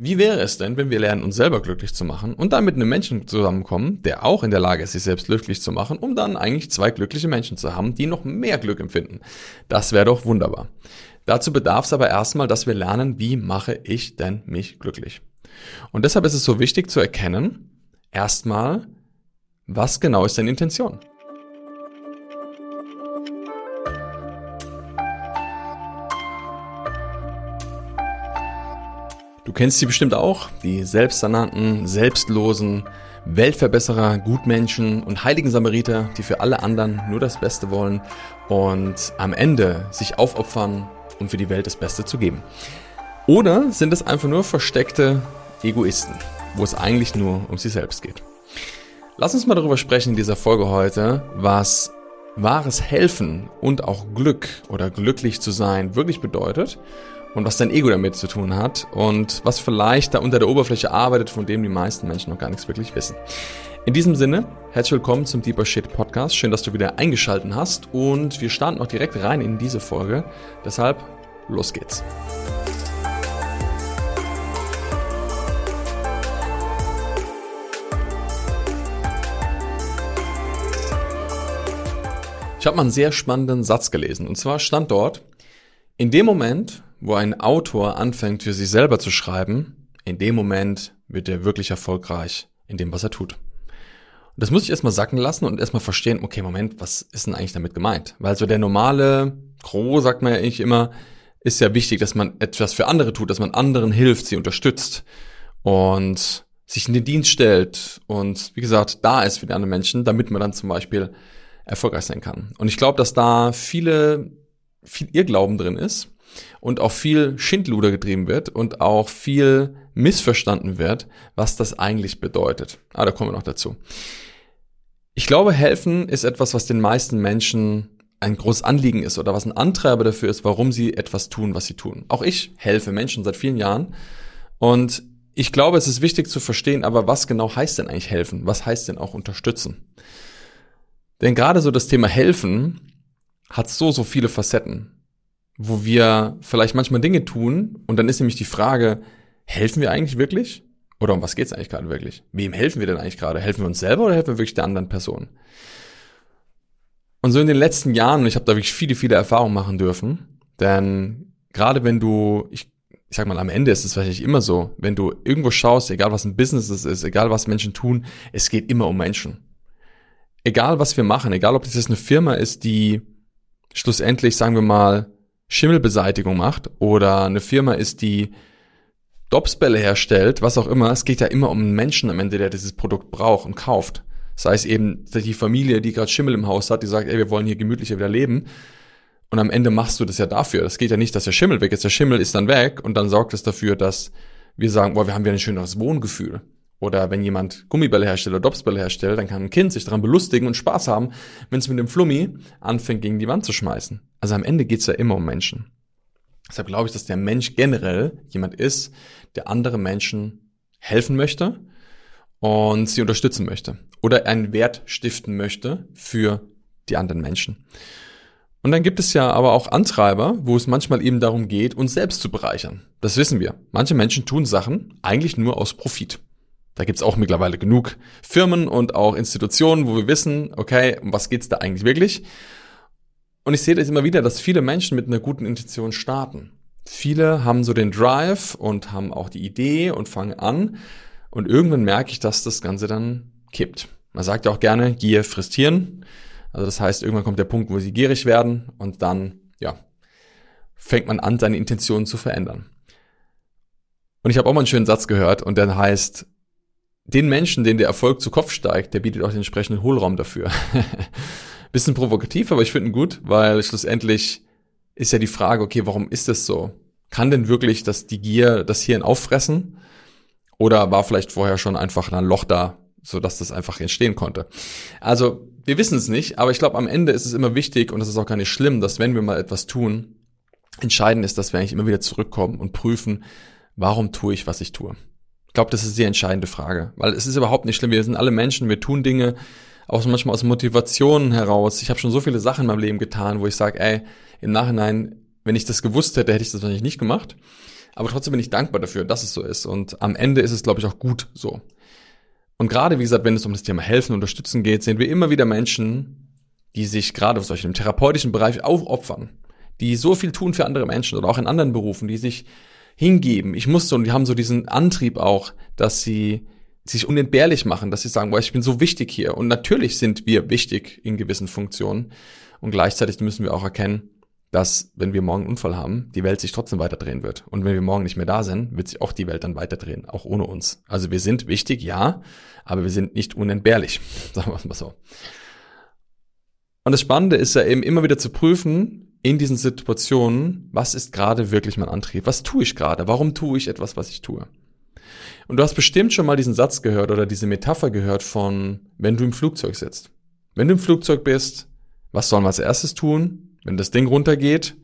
Wie wäre es denn, wenn wir lernen, uns selber glücklich zu machen und dann mit einem Menschen zusammenkommen, der auch in der Lage ist, sich selbst glücklich zu machen, um dann eigentlich zwei glückliche Menschen zu haben, die noch mehr Glück empfinden? Das wäre doch wunderbar. Dazu bedarf es aber erstmal, dass wir lernen, wie mache ich denn mich glücklich? Und deshalb ist es so wichtig zu erkennen, erstmal, was genau ist deine Intention? Du kennst sie bestimmt auch, die selbsternannten, selbstlosen, Weltverbesserer, Gutmenschen und heiligen Samariter, die für alle anderen nur das Beste wollen und am Ende sich aufopfern, um für die Welt das Beste zu geben. Oder sind es einfach nur versteckte Egoisten, wo es eigentlich nur um sie selbst geht? Lass uns mal darüber sprechen in dieser Folge heute, was wahres Helfen und auch Glück oder glücklich zu sein wirklich bedeutet und was dein Ego damit zu tun hat und was vielleicht da unter der Oberfläche arbeitet, von dem die meisten Menschen noch gar nichts wirklich wissen. In diesem Sinne, herzlich willkommen zum Deeper Shit Podcast. Schön, dass du wieder eingeschalten hast und wir starten auch direkt rein in diese Folge. Deshalb, los geht's. Ich habe mal einen sehr spannenden Satz gelesen. Und zwar stand dort, in dem Moment, wo ein Autor anfängt, für sich selber zu schreiben, in dem Moment wird er wirklich erfolgreich in dem, was er tut. Und das muss ich erstmal sacken lassen und erstmal verstehen, okay, Moment, was ist denn eigentlich damit gemeint? Weil so der normale Gro, sagt man ja eigentlich immer, ist ja wichtig, dass man etwas für andere tut, dass man anderen hilft, sie unterstützt und sich in den Dienst stellt und wie gesagt, da ist für die anderen Menschen, damit man dann zum Beispiel erfolgreich sein kann. Und ich glaube, dass da viele, viel Irrglauben drin ist und auch viel Schindluder getrieben wird und auch viel missverstanden wird, was das eigentlich bedeutet. Ah, da kommen wir noch dazu. Ich glaube, helfen ist etwas, was den meisten Menschen ein großes Anliegen ist oder was ein Antreiber dafür ist, warum sie etwas tun, was sie tun. Auch ich helfe Menschen seit vielen Jahren und ich glaube, es ist wichtig zu verstehen, aber was genau heißt denn eigentlich helfen? Was heißt denn auch unterstützen? Denn gerade so das Thema helfen hat so, so viele Facetten wo wir vielleicht manchmal Dinge tun und dann ist nämlich die Frage, helfen wir eigentlich wirklich? Oder um was geht's eigentlich gerade wirklich? Wem helfen wir denn eigentlich gerade? Helfen wir uns selber oder helfen wir wirklich der anderen Person? Und so in den letzten Jahren, und ich habe da wirklich viele, viele Erfahrungen machen dürfen, denn gerade wenn du, ich, ich sag mal, am Ende ist es wahrscheinlich immer so, wenn du irgendwo schaust, egal was ein Business ist, egal was Menschen tun, es geht immer um Menschen. Egal was wir machen, egal ob das jetzt eine Firma ist, die schlussendlich, sagen wir mal, Schimmelbeseitigung macht oder eine Firma ist, die Dopsbälle herstellt, was auch immer, es geht ja immer um einen Menschen am Ende, der dieses Produkt braucht und kauft. Sei es eben die Familie, die gerade Schimmel im Haus hat, die sagt, ey, wir wollen hier gemütlicher wieder leben. Und am Ende machst du das ja dafür. Das geht ja nicht, dass der Schimmel weg ist. Der Schimmel ist dann weg und dann sorgt es dafür, dass wir sagen, boah, wir haben wieder ein schöneres Wohngefühl. Oder wenn jemand Gummibälle herstellt oder Dopsbälle herstellt, dann kann ein Kind sich daran belustigen und Spaß haben, wenn es mit dem Flummi anfängt, gegen die Wand zu schmeißen. Also am Ende geht's ja immer um Menschen. Deshalb glaube ich, dass der Mensch generell jemand ist, der andere Menschen helfen möchte und sie unterstützen möchte. Oder einen Wert stiften möchte für die anderen Menschen. Und dann gibt es ja aber auch Antreiber, wo es manchmal eben darum geht, uns selbst zu bereichern. Das wissen wir. Manche Menschen tun Sachen eigentlich nur aus Profit. Da gibt's auch mittlerweile genug Firmen und auch Institutionen, wo wir wissen, okay, um was geht's da eigentlich wirklich? Und ich sehe das immer wieder, dass viele Menschen mit einer guten Intention starten. Viele haben so den Drive und haben auch die Idee und fangen an. Und irgendwann merke ich, dass das Ganze dann kippt. Man sagt ja auch gerne, Gier frisst Hirn. Also das heißt, irgendwann kommt der Punkt, wo sie gierig werden und dann, ja, fängt man an, seine Intentionen zu verändern. Und ich habe auch mal einen schönen Satz gehört und der heißt, den Menschen, denen der Erfolg zu Kopf steigt, der bietet auch den entsprechenden Hohlraum dafür. Bisschen provokativ, aber ich finde ihn gut, weil schlussendlich ist ja die Frage, okay, warum ist das so? Kann denn wirklich das, die Gier das Hirn auffressen? Oder war vielleicht vorher schon einfach ein Loch da, so dass das einfach entstehen konnte? Also, wir wissen es nicht, aber ich glaube, am Ende ist es immer wichtig und es ist auch gar nicht schlimm, dass wenn wir mal etwas tun, entscheidend ist, dass wir eigentlich immer wieder zurückkommen und prüfen, warum tue ich, was ich tue. Ich glaube, das ist die entscheidende Frage, weil es ist überhaupt nicht schlimm. Wir sind alle Menschen, wir tun Dinge auch manchmal aus Motivationen heraus. Ich habe schon so viele Sachen in meinem Leben getan, wo ich sage, ey, im Nachhinein, wenn ich das gewusst hätte, hätte ich das wahrscheinlich nicht gemacht. Aber trotzdem bin ich dankbar dafür, dass es so ist. Und am Ende ist es, glaube ich, auch gut so. Und gerade, wie gesagt, wenn es um das Thema Helfen, Unterstützen geht, sehen wir immer wieder Menschen, die sich gerade Beispiel im therapeutischen Bereich aufopfern, die so viel tun für andere Menschen oder auch in anderen Berufen, die sich hingeben. Ich muss so, und die haben so diesen Antrieb auch, dass sie sich unentbehrlich machen, dass sie sagen, boah, ich bin so wichtig hier. Und natürlich sind wir wichtig in gewissen Funktionen. Und gleichzeitig müssen wir auch erkennen, dass, wenn wir morgen einen Unfall haben, die Welt sich trotzdem weiterdrehen wird. Und wenn wir morgen nicht mehr da sind, wird sich auch die Welt dann weiterdrehen, auch ohne uns. Also wir sind wichtig, ja, aber wir sind nicht unentbehrlich, sagen wir es mal so. Und das Spannende ist ja eben immer wieder zu prüfen, in diesen Situationen, was ist gerade wirklich mein Antrieb? Was tue ich gerade? Warum tue ich etwas, was ich tue? Und du hast bestimmt schon mal diesen Satz gehört oder diese Metapher gehört von, wenn du im Flugzeug sitzt. Wenn du im Flugzeug bist, was sollen wir als erstes tun? Wenn das Ding runtergeht,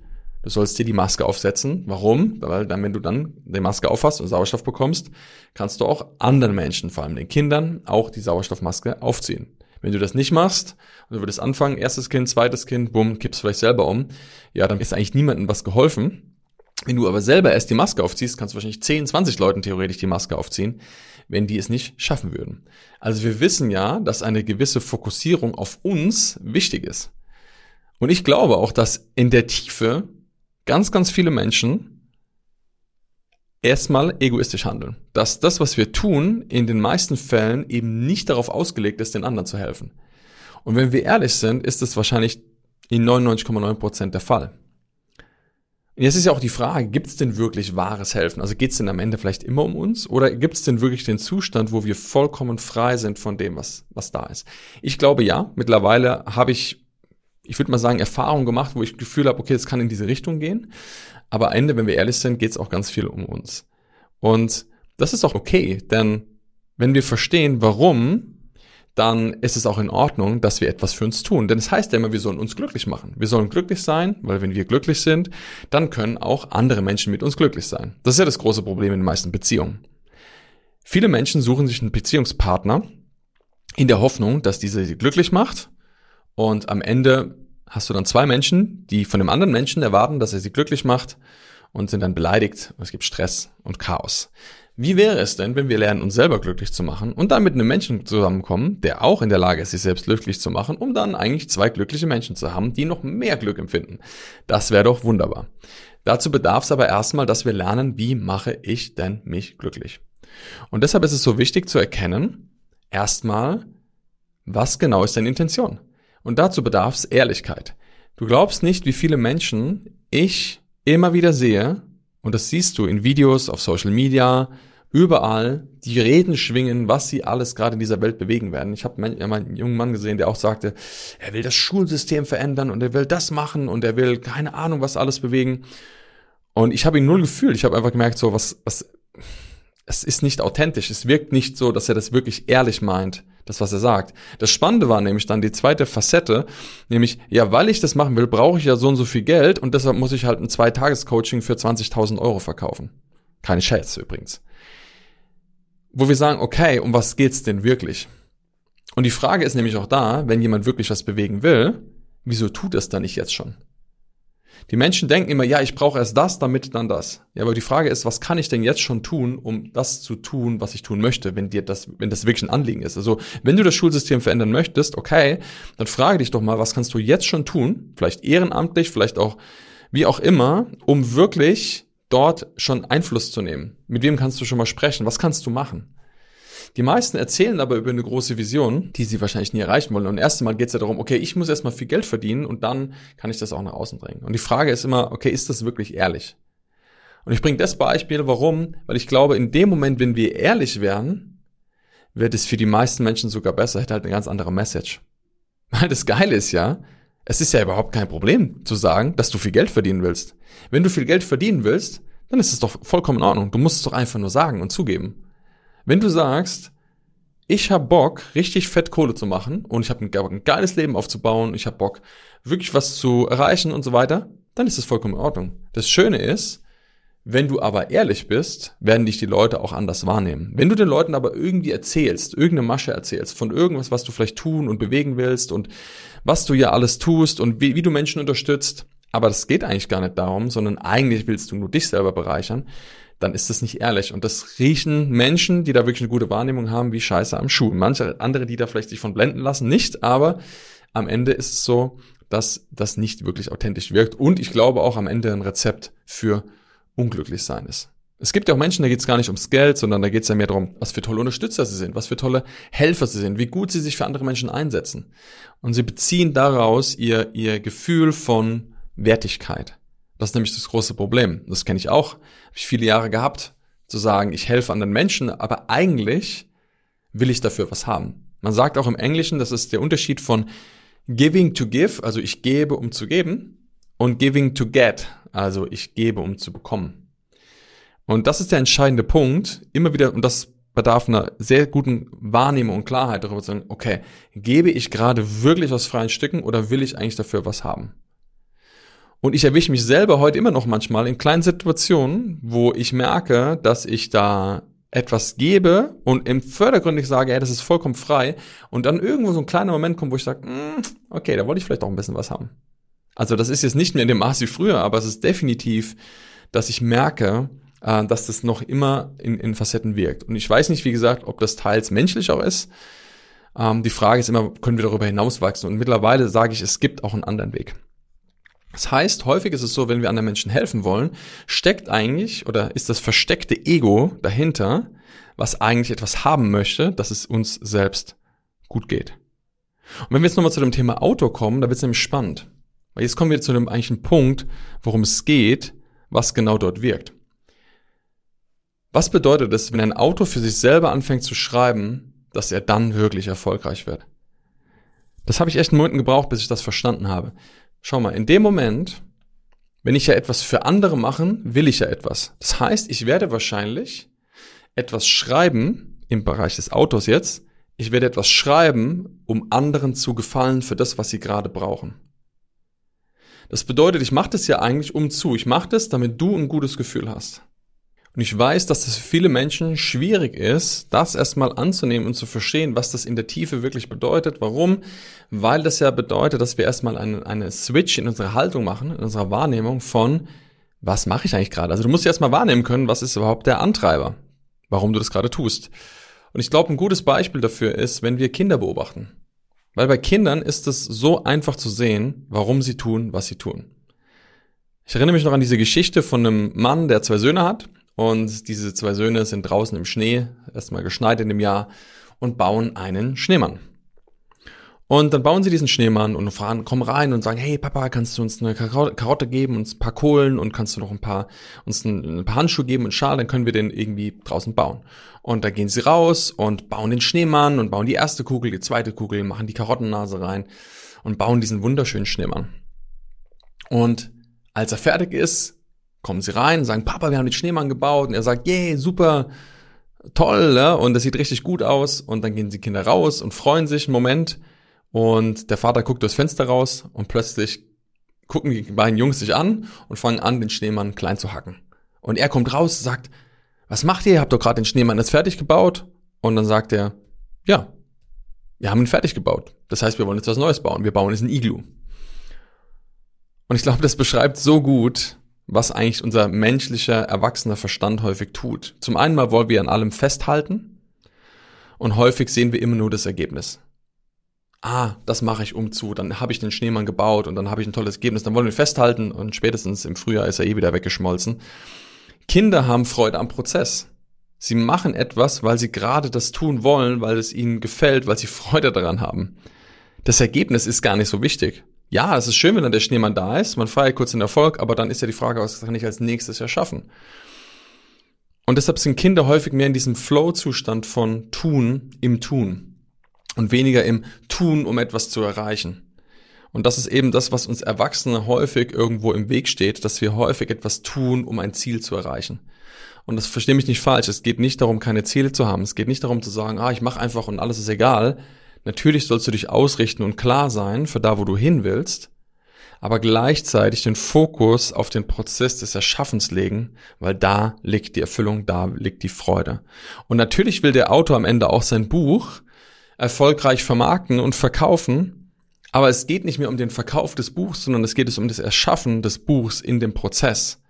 du sollst dir die Maske aufsetzen. Warum? Weil dann, wenn du dann die Maske aufhast und Sauerstoff bekommst, kannst du auch anderen Menschen, vor allem den Kindern, auch die Sauerstoffmaske aufziehen. Wenn du das nicht machst und du würdest anfangen, erstes Kind, zweites Kind, bumm, kippst vielleicht selber um, ja, dann ist eigentlich niemandem was geholfen. Wenn du aber selber erst die Maske aufziehst, kannst du wahrscheinlich 10, 20 Leuten theoretisch die Maske aufziehen, wenn die es nicht schaffen würden. Also wir wissen ja, dass eine gewisse Fokussierung auf uns wichtig ist. Und ich glaube auch, dass in der Tiefe ganz, ganz viele Menschen erstmal egoistisch handeln. Dass das, was wir tun, in den meisten Fällen eben nicht darauf ausgelegt ist, den anderen zu helfen. Und wenn wir ehrlich sind, ist das wahrscheinlich in 99,9 Prozent der Fall. Und jetzt ist ja auch die Frage, gibt es denn wirklich wahres Helfen? Also geht es denn am Ende vielleicht immer um uns? Oder gibt es denn wirklich den Zustand, wo wir vollkommen frei sind von dem, was, was da ist? Ich glaube ja. Mittlerweile habe ich ich würde mal sagen, Erfahrungen gemacht, wo ich Gefühl habe, okay, es kann in diese Richtung gehen. Aber am Ende, wenn wir ehrlich sind, geht es auch ganz viel um uns. Und das ist auch okay, denn wenn wir verstehen, warum, dann ist es auch in Ordnung, dass wir etwas für uns tun. Denn es heißt ja immer, wir sollen uns glücklich machen. Wir sollen glücklich sein, weil wenn wir glücklich sind, dann können auch andere Menschen mit uns glücklich sein. Das ist ja das große Problem in den meisten Beziehungen. Viele Menschen suchen sich einen Beziehungspartner in der Hoffnung, dass diese sie glücklich macht und am Ende hast du dann zwei Menschen, die von dem anderen Menschen erwarten, dass er sie glücklich macht und sind dann beleidigt. Es gibt Stress und Chaos. Wie wäre es denn, wenn wir lernen, uns selber glücklich zu machen und dann mit einem Menschen zusammenkommen, der auch in der Lage ist, sich selbst glücklich zu machen, um dann eigentlich zwei glückliche Menschen zu haben, die noch mehr Glück empfinden? Das wäre doch wunderbar. Dazu bedarf es aber erstmal, dass wir lernen, wie mache ich denn mich glücklich? Und deshalb ist es so wichtig zu erkennen, erstmal, was genau ist deine Intention? Und dazu bedarf es Ehrlichkeit. Du glaubst nicht, wie viele Menschen ich immer wieder sehe, und das siehst du in Videos, auf Social Media, überall, die Reden schwingen, was sie alles gerade in dieser Welt bewegen werden. Ich habe einen jungen Mann gesehen, der auch sagte, er will das Schulsystem verändern und er will das machen und er will keine Ahnung, was alles bewegen. Und ich habe ihn null gefühlt. Ich habe einfach gemerkt, so was, was, es ist nicht authentisch. Es wirkt nicht so, dass er das wirklich ehrlich meint das, was er sagt. Das Spannende war nämlich dann die zweite Facette, nämlich, ja, weil ich das machen will, brauche ich ja so und so viel Geld und deshalb muss ich halt ein Zweitages-Coaching für 20.000 Euro verkaufen. Keine Schätze übrigens. Wo wir sagen, okay, um was geht's denn wirklich? Und die Frage ist nämlich auch da, wenn jemand wirklich was bewegen will, wieso tut es dann nicht jetzt schon? Die Menschen denken immer, ja, ich brauche erst das, damit dann das. Ja, aber die Frage ist, was kann ich denn jetzt schon tun, um das zu tun, was ich tun möchte, wenn dir das, wenn das wirklich ein Anliegen ist? Also, wenn du das Schulsystem verändern möchtest, okay, dann frage dich doch mal, was kannst du jetzt schon tun? Vielleicht ehrenamtlich, vielleicht auch wie auch immer, um wirklich dort schon Einfluss zu nehmen. Mit wem kannst du schon mal sprechen? Was kannst du machen? Die meisten erzählen aber über eine große Vision, die sie wahrscheinlich nie erreichen wollen. Und erst einmal geht es ja darum, okay, ich muss erstmal viel Geld verdienen und dann kann ich das auch nach außen bringen. Und die Frage ist immer, okay, ist das wirklich ehrlich? Und ich bringe das Beispiel, warum? Weil ich glaube, in dem Moment, wenn wir ehrlich wären, wird es für die meisten Menschen sogar besser, hätte halt eine ganz andere Message. Weil das Geile ist ja, es ist ja überhaupt kein Problem zu sagen, dass du viel Geld verdienen willst. Wenn du viel Geld verdienen willst, dann ist es doch vollkommen in Ordnung. Du musst es doch einfach nur sagen und zugeben. Wenn du sagst, ich habe Bock, richtig fett Kohle zu machen und ich habe ein, geiles Leben aufzubauen, ich habe Bock, wirklich was zu erreichen und so weiter, dann ist das vollkommen in Ordnung. Das Schöne ist, wenn du aber ehrlich bist, werden dich die Leute auch anders wahrnehmen. Wenn du den Leuten aber irgendwie erzählst, irgendeine Masche erzählst von irgendwas, was du vielleicht tun und bewegen willst und was du ja alles tust und wie, wie du Menschen unterstützt, aber das geht eigentlich gar nicht darum, sondern eigentlich willst du nur dich selber bereichern, dann ist das nicht ehrlich. Und das riechen Menschen, die da wirklich eine gute Wahrnehmung haben, wie Scheiße am Schuh. Manche andere, die da vielleicht sich von blenden lassen, nicht, aber am Ende ist es so, dass das nicht wirklich authentisch wirkt. Und ich glaube auch am Ende ein Rezept für unglücklich sein ist. Es gibt ja auch Menschen, da geht es gar nicht ums Geld, sondern da geht es ja mehr darum, was für tolle Unterstützer sie sind, was für tolle Helfer sie sind, wie gut sie sich für andere Menschen einsetzen. Und sie beziehen daraus ihr, ihr Gefühl von Wertigkeit. Das ist nämlich das große Problem. Das kenne ich auch, habe ich viele Jahre gehabt, zu sagen, ich helfe anderen Menschen, aber eigentlich will ich dafür was haben. Man sagt auch im Englischen, das ist der Unterschied von giving to give, also ich gebe, um zu geben, und giving to get, also ich gebe, um zu bekommen. Und das ist der entscheidende Punkt, immer wieder, und das bedarf einer sehr guten Wahrnehmung und Klarheit darüber zu sagen, okay, gebe ich gerade wirklich aus freien Stücken oder will ich eigentlich dafür was haben? Und ich erwische mich selber heute immer noch manchmal in kleinen Situationen, wo ich merke, dass ich da etwas gebe und im Fördergründig sage, ja, das ist vollkommen frei und dann irgendwo so ein kleiner Moment kommt, wo ich sage, mm, okay, da wollte ich vielleicht auch ein bisschen was haben. Also das ist jetzt nicht mehr in dem Maß wie früher, aber es ist definitiv, dass ich merke, äh, dass das noch immer in, in Facetten wirkt. Und ich weiß nicht, wie gesagt, ob das teils menschlich auch ist. Ähm, die Frage ist immer, können wir darüber hinauswachsen? Und mittlerweile sage ich, es gibt auch einen anderen Weg. Das heißt, häufig ist es so, wenn wir anderen Menschen helfen wollen, steckt eigentlich oder ist das versteckte Ego dahinter, was eigentlich etwas haben möchte, dass es uns selbst gut geht. Und wenn wir jetzt nochmal zu dem Thema Auto kommen, da wird es nämlich spannend. Weil jetzt kommen wir zu dem eigentlichen Punkt, worum es geht, was genau dort wirkt. Was bedeutet es, wenn ein Autor für sich selber anfängt zu schreiben, dass er dann wirklich erfolgreich wird? Das habe ich echt einen Moment gebraucht, bis ich das verstanden habe. Schau mal, in dem Moment, wenn ich ja etwas für andere machen, will ich ja etwas. Das heißt, ich werde wahrscheinlich etwas schreiben, im Bereich des Autos jetzt, ich werde etwas schreiben, um anderen zu gefallen für das, was sie gerade brauchen. Das bedeutet, ich mache das ja eigentlich um zu. Ich mache das, damit du ein gutes Gefühl hast. Und ich weiß, dass das für viele Menschen schwierig ist, das erstmal anzunehmen und zu verstehen, was das in der Tiefe wirklich bedeutet. Warum? Weil das ja bedeutet, dass wir erstmal eine, eine Switch in unserer Haltung machen, in unserer Wahrnehmung von, was mache ich eigentlich gerade? Also du musst erstmal wahrnehmen können, was ist überhaupt der Antreiber, warum du das gerade tust. Und ich glaube, ein gutes Beispiel dafür ist, wenn wir Kinder beobachten. Weil bei Kindern ist es so einfach zu sehen, warum sie tun, was sie tun. Ich erinnere mich noch an diese Geschichte von einem Mann, der zwei Söhne hat und diese zwei Söhne sind draußen im Schnee, erstmal geschneit in dem Jahr, und bauen einen Schneemann. Und dann bauen sie diesen Schneemann und fahren, kommen rein und sagen, hey Papa, kannst du uns eine Karotte geben, uns ein paar Kohlen und kannst du noch ein paar, uns ein, ein paar Handschuhe geben und Schal, dann können wir den irgendwie draußen bauen. Und da gehen sie raus und bauen den Schneemann und bauen die erste Kugel, die zweite Kugel, machen die Karottennase rein und bauen diesen wunderschönen Schneemann. Und als er fertig ist, kommen sie rein, sagen, Papa, wir haben den Schneemann gebaut. Und er sagt, yay, super, toll, ne? und das sieht richtig gut aus. Und dann gehen die Kinder raus und freuen sich einen Moment. Und der Vater guckt durchs Fenster raus und plötzlich gucken die beiden Jungs sich an und fangen an, den Schneemann klein zu hacken. Und er kommt raus und sagt, was macht ihr? Ihr habt doch gerade den Schneemann jetzt fertig gebaut. Und dann sagt er, ja, wir haben ihn fertig gebaut. Das heißt, wir wollen jetzt was Neues bauen. Wir bauen jetzt ein Iglu. Und ich glaube, das beschreibt so gut, was eigentlich unser menschlicher, erwachsener Verstand häufig tut. Zum einen mal wollen wir an allem festhalten und häufig sehen wir immer nur das Ergebnis. Ah, das mache ich um zu, dann habe ich den Schneemann gebaut und dann habe ich ein tolles Ergebnis, dann wollen wir festhalten und spätestens im Frühjahr ist er eh wieder weggeschmolzen. Kinder haben Freude am Prozess. Sie machen etwas, weil sie gerade das tun wollen, weil es ihnen gefällt, weil sie Freude daran haben. Das Ergebnis ist gar nicht so wichtig ja, es ist schön, wenn dann der Schneemann da ist, man feiert kurz den Erfolg, aber dann ist ja die Frage, was kann ich als nächstes erschaffen? Und deshalb sind Kinder häufig mehr in diesem Flow-Zustand von Tun im Tun und weniger im Tun, um etwas zu erreichen. Und das ist eben das, was uns Erwachsene häufig irgendwo im Weg steht, dass wir häufig etwas tun, um ein Ziel zu erreichen. Und das verstehe mich nicht falsch. Es geht nicht darum, keine Ziele zu haben. Es geht nicht darum zu sagen, ah, ich mache einfach und alles ist egal. Natürlich sollst du dich ausrichten und klar sein für da, wo du hin willst, aber gleichzeitig den Fokus auf den Prozess des Erschaffens legen, weil da liegt die Erfüllung, da liegt die Freude. Und natürlich will der Autor am Ende auch sein Buch erfolgreich vermarkten und verkaufen, aber es geht nicht mehr um den Verkauf des Buchs, sondern es geht es um das Erschaffen des Buchs in dem Prozess.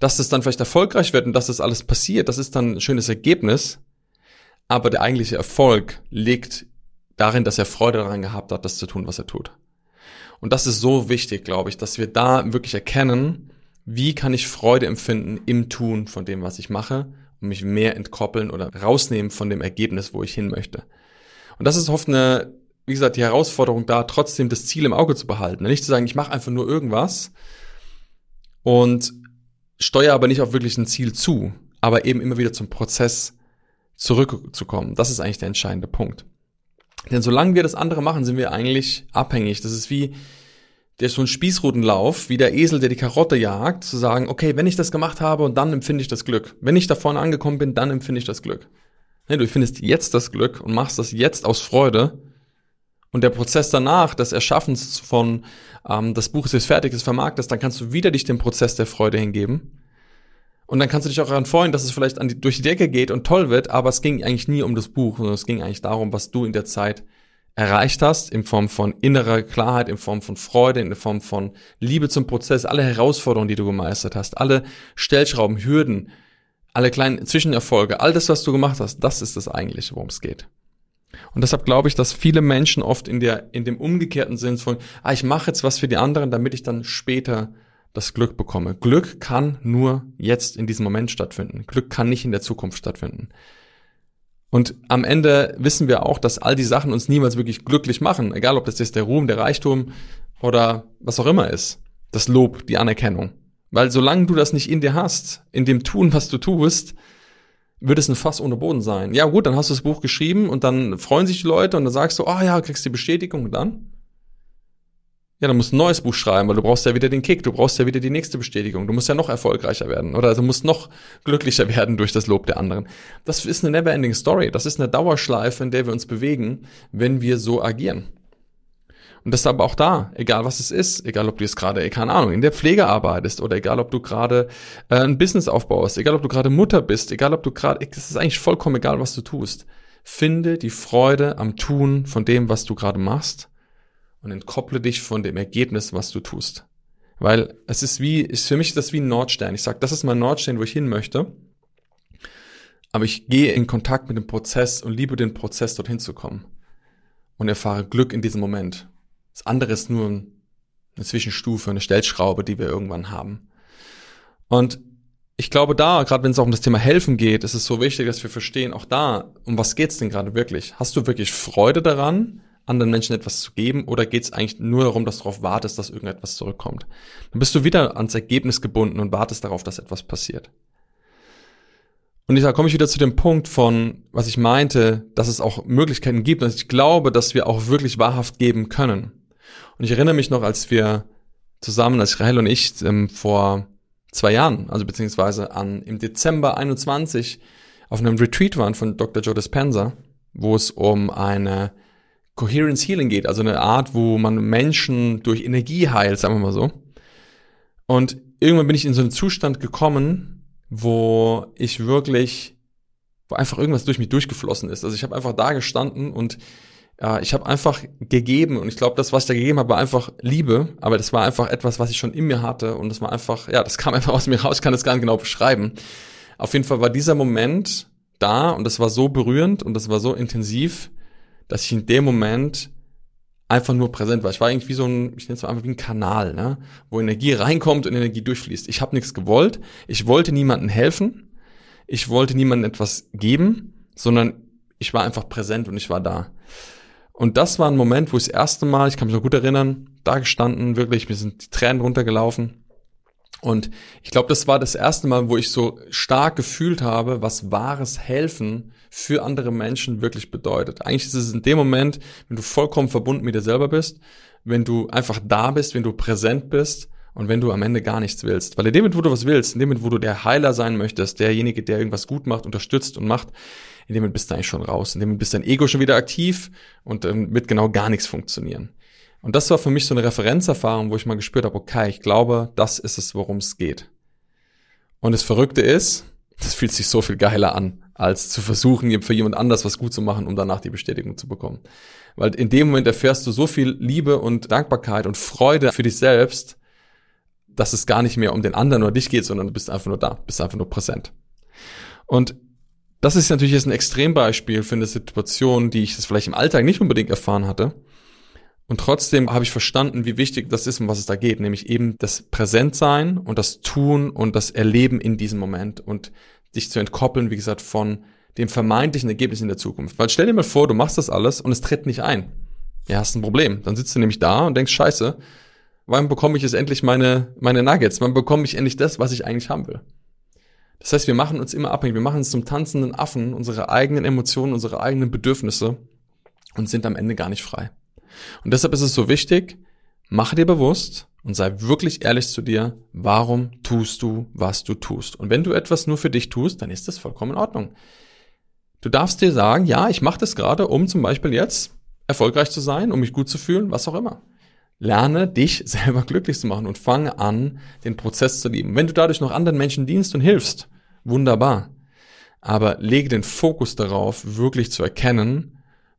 Dass das dann vielleicht erfolgreich wird und dass das alles passiert, das ist dann ein schönes Ergebnis. Aber der eigentliche Erfolg liegt darin, dass er Freude daran gehabt hat, das zu tun, was er tut. Und das ist so wichtig, glaube ich, dass wir da wirklich erkennen, wie kann ich Freude empfinden im Tun von dem, was ich mache und mich mehr entkoppeln oder rausnehmen von dem Ergebnis, wo ich hin möchte. Und das ist oft eine, wie gesagt, die Herausforderung da, trotzdem das Ziel im Auge zu behalten. Nicht zu sagen, ich mache einfach nur irgendwas und steuere aber nicht auf wirklich ein Ziel zu, aber eben immer wieder zum Prozess zurückzukommen. Das ist eigentlich der entscheidende Punkt. Denn solange wir das andere machen, sind wir eigentlich abhängig. Das ist wie der so ein Spießrutenlauf, wie der Esel, der die Karotte jagt, zu sagen, okay, wenn ich das gemacht habe und dann empfinde ich das Glück. Wenn ich da vorne angekommen bin, dann empfinde ich das Glück. Nee, du findest jetzt das Glück und machst das jetzt aus Freude. Und der Prozess danach, des Erschaffens von, ähm, das Buch ist jetzt fertig, ist vermarktet, dann kannst du wieder dich dem Prozess der Freude hingeben. Und dann kannst du dich auch daran freuen, dass es vielleicht die, durch die Decke geht und toll wird, aber es ging eigentlich nie um das Buch, sondern es ging eigentlich darum, was du in der Zeit erreicht hast, in Form von innerer Klarheit, in Form von Freude, in Form von Liebe zum Prozess, alle Herausforderungen, die du gemeistert hast, alle Stellschrauben, Hürden, alle kleinen Zwischenerfolge, all das, was du gemacht hast, das ist das eigentliche, worum es geht. Und deshalb glaube ich, dass viele Menschen oft in der, in dem umgekehrten Sinn von, ah, ich mache jetzt was für die anderen, damit ich dann später das Glück bekomme. Glück kann nur jetzt in diesem Moment stattfinden. Glück kann nicht in der Zukunft stattfinden. Und am Ende wissen wir auch, dass all die Sachen uns niemals wirklich glücklich machen, egal ob das jetzt der Ruhm, der Reichtum oder was auch immer ist. Das Lob, die Anerkennung. Weil solange du das nicht in dir hast, in dem Tun, was du tust, wird es ein Fass ohne Boden sein. Ja gut, dann hast du das Buch geschrieben und dann freuen sich die Leute und dann sagst du, oh ja, kriegst die Bestätigung und dann? Ja, dann musst du ein neues Buch schreiben, weil du brauchst ja wieder den Kick, du brauchst ja wieder die nächste Bestätigung. Du musst ja noch erfolgreicher werden oder also musst noch glücklicher werden durch das Lob der anderen. Das ist eine never-ending Story. Das ist eine Dauerschleife, in der wir uns bewegen, wenn wir so agieren. Und deshalb auch da, egal was es ist, egal ob du jetzt gerade, keine Ahnung, in der Pflege arbeitest oder egal ob du gerade äh, ein Business aufbaust, egal ob du gerade Mutter bist, egal ob du gerade, es ist eigentlich vollkommen egal, was du tust. Finde die Freude am Tun von dem, was du gerade machst und entkopple dich von dem Ergebnis, was du tust. Weil es ist wie, ist für mich das wie ein Nordstern. Ich sage, das ist mein Nordstern, wo ich hin möchte. Aber ich gehe in Kontakt mit dem Prozess und liebe den Prozess, dorthin zu kommen. Und erfahre Glück in diesem Moment. Das andere ist nur eine Zwischenstufe, eine Stellschraube, die wir irgendwann haben. Und ich glaube da, gerade wenn es auch um das Thema Helfen geht, ist es so wichtig, dass wir verstehen, auch da, um was geht's denn gerade wirklich? Hast du wirklich Freude daran, anderen Menschen etwas zu geben oder geht es eigentlich nur darum, dass du darauf wartest, dass irgendetwas zurückkommt? Dann bist du wieder ans Ergebnis gebunden und wartest darauf, dass etwas passiert. Und da komme ich wieder zu dem Punkt von, was ich meinte, dass es auch Möglichkeiten gibt und ich glaube, dass wir auch wirklich wahrhaft geben können. Und ich erinnere mich noch, als wir zusammen, als Rahel und ich ähm, vor zwei Jahren, also beziehungsweise an im Dezember 21 auf einem Retreat waren von Dr. Joe Dispenza, wo es um eine Coherence Healing geht, also eine Art, wo man Menschen durch Energie heilt, sagen wir mal so. Und irgendwann bin ich in so einen Zustand gekommen, wo ich wirklich, wo einfach irgendwas durch mich durchgeflossen ist. Also ich habe einfach da gestanden und ja, ich habe einfach gegeben und ich glaube, das, was ich da gegeben habe, war einfach Liebe, aber das war einfach etwas, was ich schon in mir hatte und das war einfach, ja, das kam einfach aus mir raus, ich kann das gar nicht genau beschreiben. Auf jeden Fall war dieser Moment da und das war so berührend und das war so intensiv, dass ich in dem Moment einfach nur präsent war. Ich war irgendwie so ein, ich nenne es mal einfach wie ein Kanal, ne? wo Energie reinkommt und Energie durchfließt. Ich habe nichts gewollt, ich wollte niemandem helfen, ich wollte niemandem etwas geben, sondern ich war einfach präsent und ich war da. Und das war ein Moment, wo ich das erste Mal, ich kann mich noch gut erinnern, da gestanden, wirklich, mir sind die Tränen runtergelaufen. Und ich glaube, das war das erste Mal, wo ich so stark gefühlt habe, was wahres Helfen für andere Menschen wirklich bedeutet. Eigentlich ist es in dem Moment, wenn du vollkommen verbunden mit dir selber bist, wenn du einfach da bist, wenn du präsent bist und wenn du am Ende gar nichts willst. Weil in dem Moment, wo du was willst, in dem Moment, wo du der Heiler sein möchtest, derjenige, der irgendwas gut macht, unterstützt und macht, in dem Moment bist du eigentlich schon raus. In dem Moment bist dein Ego schon wieder aktiv und dann wird genau gar nichts funktionieren. Und das war für mich so eine Referenzerfahrung, wo ich mal gespürt habe, okay, ich glaube, das ist es, worum es geht. Und das Verrückte ist, das fühlt sich so viel geiler an, als zu versuchen, für jemand anders was gut zu machen, um danach die Bestätigung zu bekommen. Weil in dem Moment erfährst du so viel Liebe und Dankbarkeit und Freude für dich selbst, dass es gar nicht mehr um den anderen oder dich geht, sondern du bist einfach nur da, bist einfach nur präsent. Und das ist natürlich jetzt ein Extrembeispiel für eine Situation, die ich das vielleicht im Alltag nicht unbedingt erfahren hatte. Und trotzdem habe ich verstanden, wie wichtig das ist, um was es da geht, nämlich eben das Präsentsein und das Tun und das Erleben in diesem Moment und dich zu entkoppeln, wie gesagt, von dem vermeintlichen Ergebnis in der Zukunft. Weil stell dir mal vor, du machst das alles und es tritt nicht ein. Ja, hast ein Problem. Dann sitzt du nämlich da und denkst, scheiße, wann bekomme ich jetzt endlich meine, meine Nuggets? Wann bekomme ich endlich das, was ich eigentlich haben will? Das heißt, wir machen uns immer abhängig. Wir machen uns zum tanzenden Affen, unsere eigenen Emotionen, unsere eigenen Bedürfnisse und sind am Ende gar nicht frei. Und deshalb ist es so wichtig, mache dir bewusst und sei wirklich ehrlich zu dir, warum tust du, was du tust. Und wenn du etwas nur für dich tust, dann ist das vollkommen in Ordnung. Du darfst dir sagen, ja, ich mache das gerade, um zum Beispiel jetzt erfolgreich zu sein, um mich gut zu fühlen, was auch immer. Lerne dich selber glücklich zu machen und fange an, den Prozess zu lieben. Wenn du dadurch noch anderen Menschen dienst und hilfst, wunderbar. Aber lege den Fokus darauf, wirklich zu erkennen,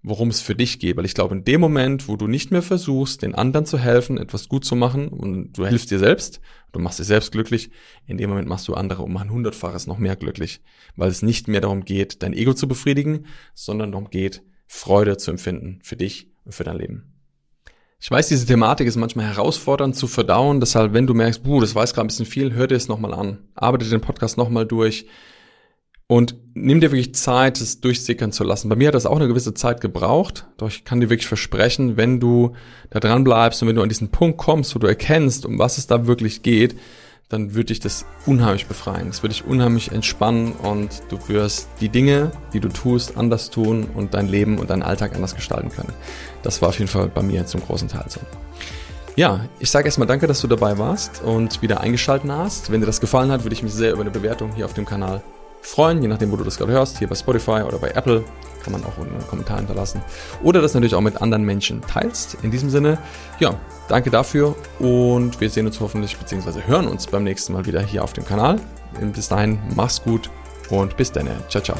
worum es für dich geht. Weil ich glaube, in dem Moment, wo du nicht mehr versuchst, den anderen zu helfen, etwas gut zu machen und du hilfst dir selbst, du machst dich selbst glücklich, in dem Moment machst du andere um ein hundertfaches noch mehr glücklich. Weil es nicht mehr darum geht, dein Ego zu befriedigen, sondern darum geht, Freude zu empfinden für dich und für dein Leben. Ich weiß, diese Thematik ist manchmal herausfordernd zu verdauen, deshalb, wenn du merkst, buh, das weiß gerade ein bisschen viel, hör dir es nochmal an. Arbeite den Podcast nochmal durch und nimm dir wirklich Zeit, es durchsickern zu lassen. Bei mir hat das auch eine gewisse Zeit gebraucht, doch ich kann dir wirklich versprechen, wenn du da dran bleibst und wenn du an diesen Punkt kommst, wo du erkennst, um was es da wirklich geht, dann würde dich das unheimlich befreien. Es würde dich unheimlich entspannen und du wirst die Dinge, die du tust, anders tun und dein Leben und deinen Alltag anders gestalten können. Das war auf jeden Fall bei mir zum großen Teil so. Ja, ich sage erstmal danke, dass du dabei warst und wieder eingeschaltet hast. Wenn dir das gefallen hat, würde ich mich sehr über eine Bewertung hier auf dem Kanal freuen, je nachdem, wo du das gerade hörst, hier bei Spotify oder bei Apple, kann man auch einen Kommentar hinterlassen. Oder das natürlich auch mit anderen Menschen teilst. In diesem Sinne, ja, danke dafür und wir sehen uns hoffentlich, beziehungsweise hören uns beim nächsten Mal wieder hier auf dem Kanal. Bis dahin, mach's gut und bis dann. Ciao, ciao.